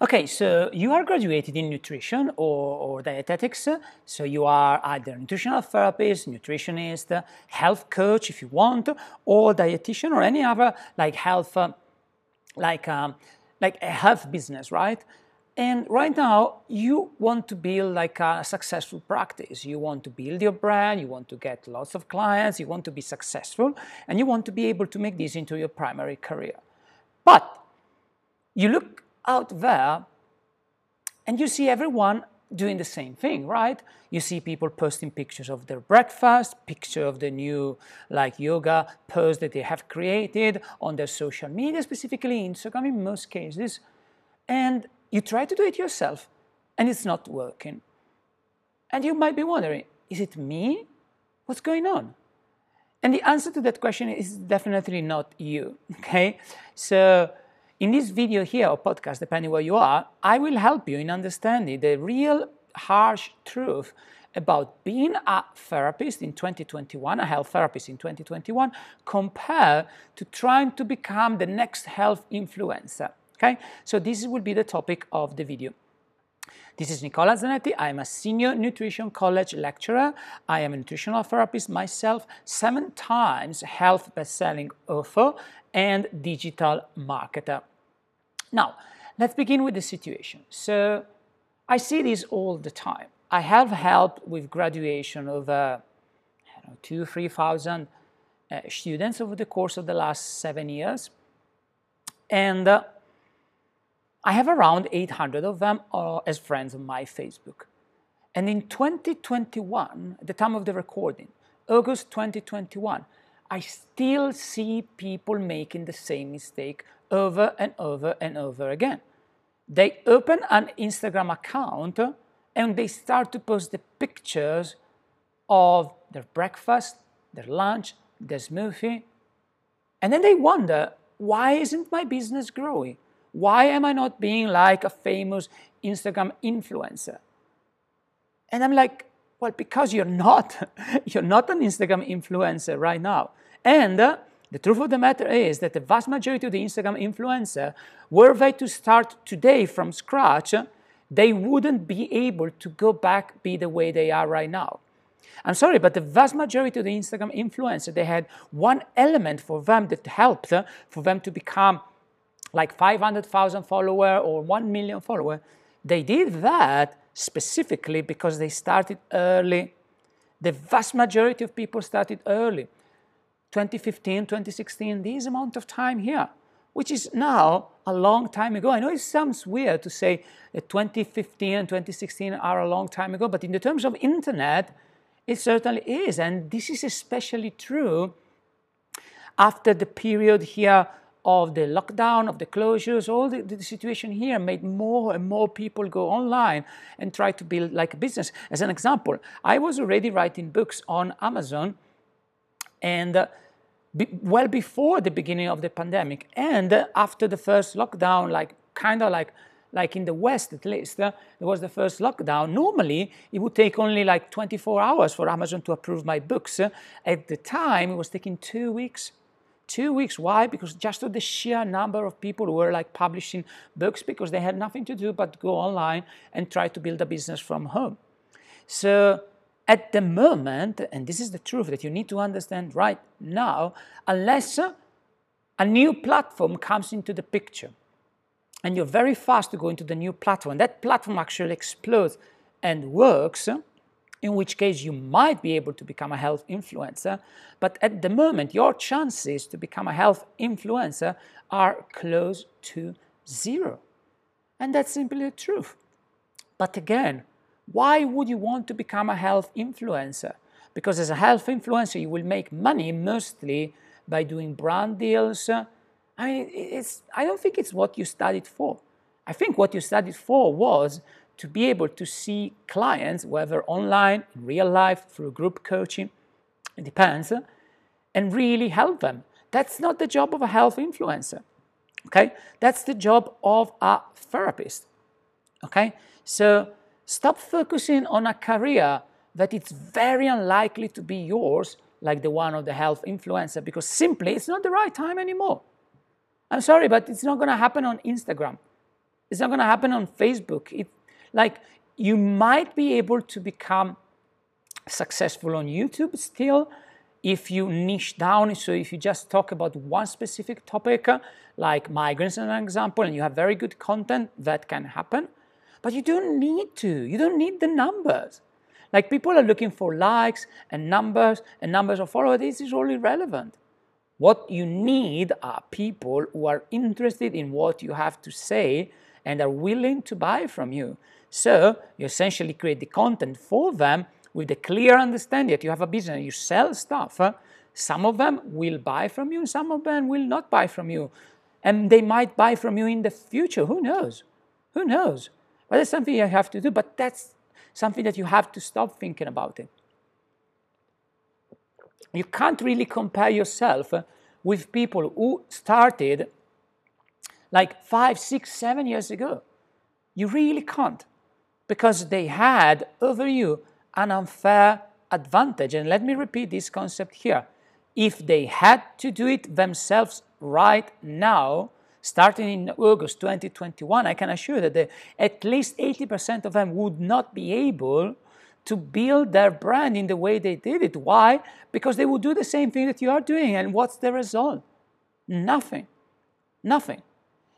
Okay, so you are graduated in nutrition or, or dietetics. So you are either nutritional therapist, nutritionist, health coach if you want, or dietitian or any other like health, uh, like um, like a health business, right? And right now, you want to build like a successful practice. You want to build your brand, you want to get lots of clients, you want to be successful, and you want to be able to make this into your primary career. But you look out there and you see everyone doing the same thing, right? You see people posting pictures of their breakfast, picture of the new like yoga post that they have created on their social media, specifically Instagram in most cases. And you try to do it yourself and it's not working. And you might be wondering, is it me? What's going on? And the answer to that question is definitely not you, okay? So in this video here or podcast, depending where you are, I will help you in understanding the real harsh truth about being a therapist in 2021, a health therapist in 2021, compared to trying to become the next health influencer. Okay, so this will be the topic of the video. This is Nicola Zanetti. I am a senior nutrition college lecturer. I am a nutritional therapist myself, seven times health best-selling author and digital marketer. Now, let's begin with the situation. So I see this all the time. I have helped with graduation of uh, two, 3,000 uh, students over the course of the last seven years. And uh, I have around 800 of them uh, as friends on my Facebook. And in 2021, at the time of the recording, August 2021, I still see people making the same mistake over and over and over again. They open an Instagram account and they start to post the pictures of their breakfast, their lunch, their smoothie. And then they wonder, why isn't my business growing? Why am I not being like a famous Instagram influencer? And I'm like, well, because you're not. you're not an Instagram influencer right now. And uh, the truth of the matter is that the vast majority of the Instagram influencer, were they to start today from scratch, they wouldn't be able to go back be the way they are right now. I'm sorry, but the vast majority of the Instagram influencer, they had one element for them that helped for them to become like 500,000 follower or 1 million follower. They did that specifically because they started early. The vast majority of people started early. 2015, 2016, this amount of time here, which is now a long time ago. I know it sounds weird to say that 2015 and 2016 are a long time ago, but in the terms of internet, it certainly is. And this is especially true after the period here of the lockdown, of the closures, all the, the, situation here made more and more people go online and try to build like a business. As an example, I was already writing books on Amazon and uh, be, well before the beginning of the pandemic and uh, after the first lockdown, like kind of like like in the West at least, uh, was the first lockdown. Normally, it would take only like 24 hours for Amazon to approve my books. At the time, it was taking two weeks. Two weeks. Why? Because just the sheer number of people who were like publishing books because they had nothing to do but go online and try to build a business from home. So at the moment, and this is the truth that you need to understand right now, unless a new platform comes into the picture and you're very fast to go into the new platform, that platform actually explodes and works, in which case you might be able to become a health influencer. But at the moment, your chances to become a health influencer are close to zero. And that's simply the truth. But again, why would you want to become a health influencer? Because as a health influencer, you will make money mostly by doing brand deals. I mean, it's, I don't think it's what you studied for. I think what you studied for was to be able to see clients, whether online, in real life, through group coaching, it depends, and really help them. That's not the job of a health influencer. Okay? That's the job of a therapist. Okay? So Stop focusing on a career that it's very unlikely to be yours, like the one of the health influencer, because simply it's not the right time anymore. I'm sorry, but it's not going to happen on Instagram. It's not going to happen on Facebook. It, like you might be able to become successful on YouTube still if you niche down. So if you just talk about one specific topic, uh, like migraines, as an example, and you have very good content, that can happen. But you don't need to. You don't need the numbers. Like people are looking for likes and numbers and numbers of followers. This is all irrelevant. What you need are people who are interested in what you have to say and are willing to buy from you. So you essentially create the content for them with the clear understanding that you have a business you sell stuff. Some of them will buy from you, some of them will not buy from you. And they might buy from you in the future. Who knows? Who knows? But that's something you have to do, but that's something that you have to stop thinking about it you can't really compare yourself with people who started like five, six, seven years ago. You really can't because they had over you an unfair advantage. And let me repeat this concept here. If they had to do it themselves right now, starting in August 2021, I can assure you that at least 80% of them would not be able to build their brand in the way they did it. Why? Because they will do the same thing that you are doing. And what's the result? Nothing. Nothing.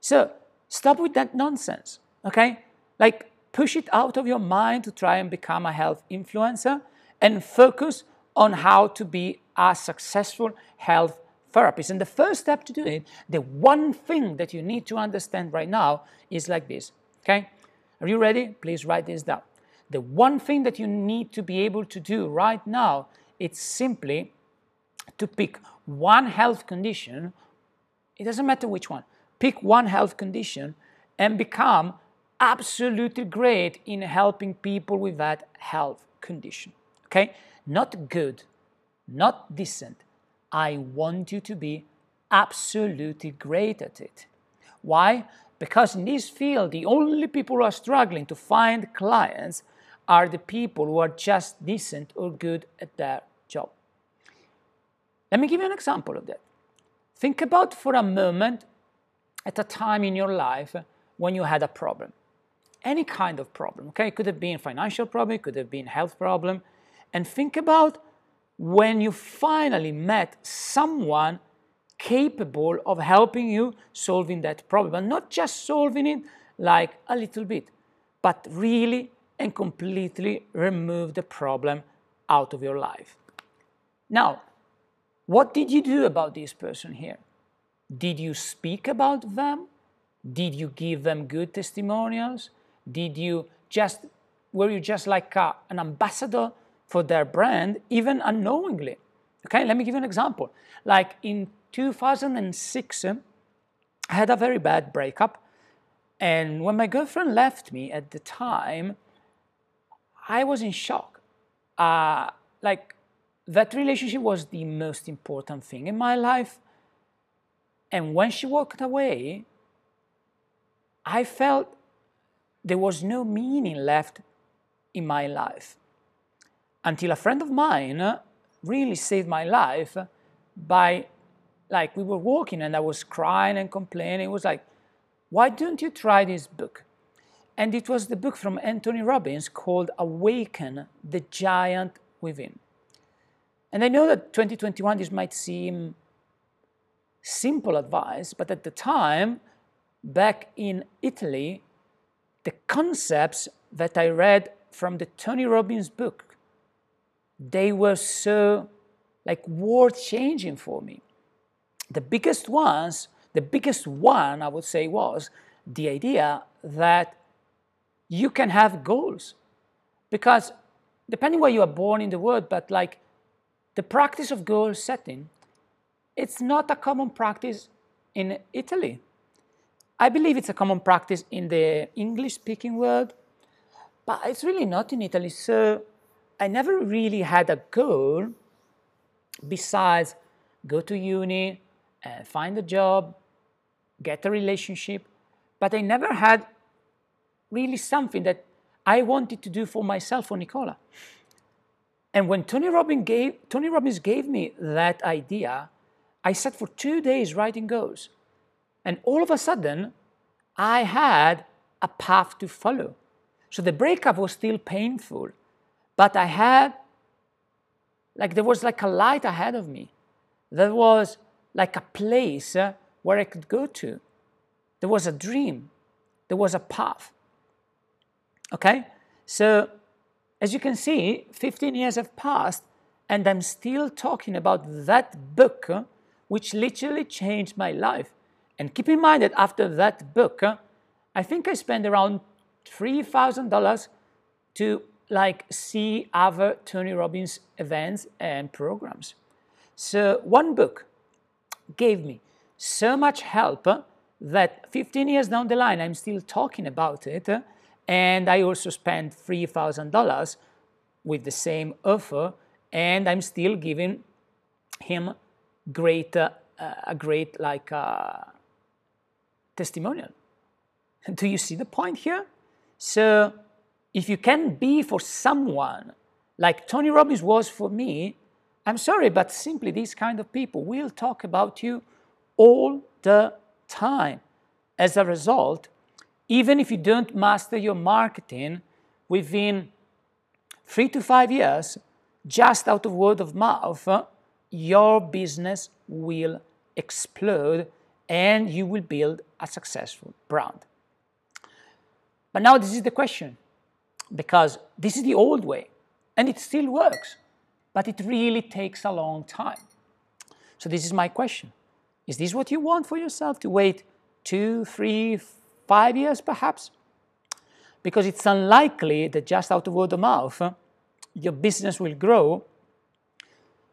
So stop with that nonsense, okay? Like push it out of your mind to try and become a health influencer and focus on how to be a successful health therapist. And the first step to do it, the one thing that you need to understand right now is like this, okay? Are you ready? Please write this down. The one thing that you need to be able to do right now it's simply to pick one health condition. It doesn't matter which one. Pick one health condition and become absolutely great in helping people with that health condition. Okay? Not good, not decent. I want you to be absolutely great at it. Why? Because in this field, the only people who are struggling to find clients are the people who are just decent or good at their job. Let me give you an example of that. Think about for a moment at a time in your life when you had a problem. Any kind of problem, okay? It could have been financial problem, it could have been health problem. And think about when you finally met someone capable of helping you solving that problem. And not just solving it like a little bit, but really and completely remove the problem out of your life. Now, what did you do about this person here? Did you speak about them? Did you give them good testimonials? Did you just, were you just like a, an ambassador for their brand, even unknowingly? Okay, let me give you an example. Like in 2006, I had a very bad breakup. And when my girlfriend left me at the time, I was in shock. Uh, like, that relationship was the most important thing in my life. And when she walked away, I felt there was no meaning left in my life. Until a friend of mine uh, really saved my life by, like, we were walking and I was crying and complaining. It was like, why don't you try this book? And it was the book from Anthony Robbins called Awaken the Giant Within. And I know that 2021 this might seem simple advice, but at the time, back in Italy, the concepts that I read from the Tony Robbins book, they were so like world changing for me. The biggest ones, the biggest one I would say was the idea that you can have goals. Because depending where you are born in the world, but like the practice of goal setting, it's not a common practice in Italy. I believe it's a common practice in the English speaking world, but it's really not in Italy. So I never really had a goal besides go to uni, uh, find a job, get a relationship, but I never had really something that I wanted to do for myself, for Nicola. And when Tony Robbins gave, Tony Robbins gave me that idea, I sat for two days writing goals. And all of a sudden, I had a path to follow. So the breakup was still painful, but I had, like, there was like a light ahead of me. There was like a place uh, where I could go to. There was a dream. There was a path. Okay? So, as you can see, 15 years have passed, and I'm still talking about that book, uh, which literally changed my life. And keep in mind that after that book, uh, I think I spent around $3,000 to like see other Tony Robbins events and programs. So one book gave me so much help that 15 years down the line, I'm still talking about it. And I also spent $3,000 with the same offer, and I'm still giving him great, uh, a great like uh, testimonial. Do you see the point here? So, if you can be for someone like Tony Robbins was for me, I'm sorry, but simply these kind of people will talk about you all the time. As a result, even if you don't master your marketing within three to five years, just out of word of mouth, your business will explode and you will build a successful brand. But now this is the question, because this is the old way, and it still works, but it really takes a long time. So this is my question. Is this what you want for yourself, to wait two, three, five years perhaps? Because it's unlikely that just out of word of mouth, your business will grow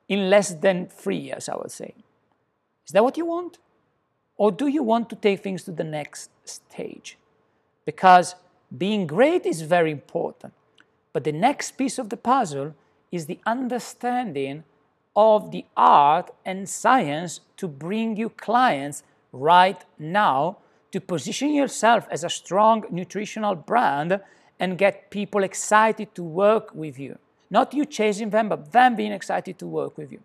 in less than three years, I would say. Is that what you want? Or do you want to take things to the next stage? Because being great is very important. But the next piece of the puzzle is the understanding of the art and science to bring you clients right now to position yourself as a strong nutritional brand and get people excited to work with you. Not you chasing them, but them being excited to work with you.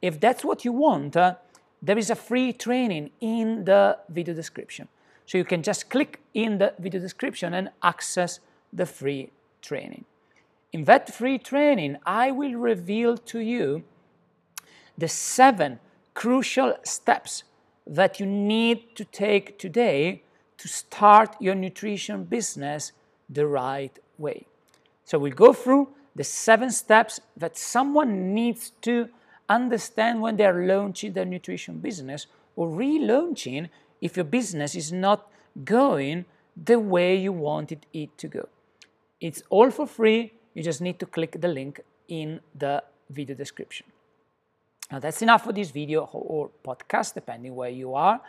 If that's what you want, uh, there is a free training in the video description. So you can just click in the video description and access the free training. In that free training, I will reveal to you the seven crucial steps that you need to take today to start your nutrition business the right way. So we'll go through the seven steps that someone needs to understand when they're launching their nutrition business or relaunching if your business is not going the way you wanted it to go. It's all for free. You just need to click the link in the video description. Now that's enough for this video or podcast, depending where you are.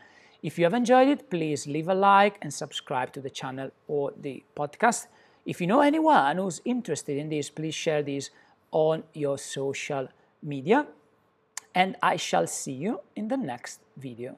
If you have enjoyed it, please leave a like and subscribe to the channel or the podcast. If you know anyone who's interested in this, please share this on your social media. And I shall see you in the next video.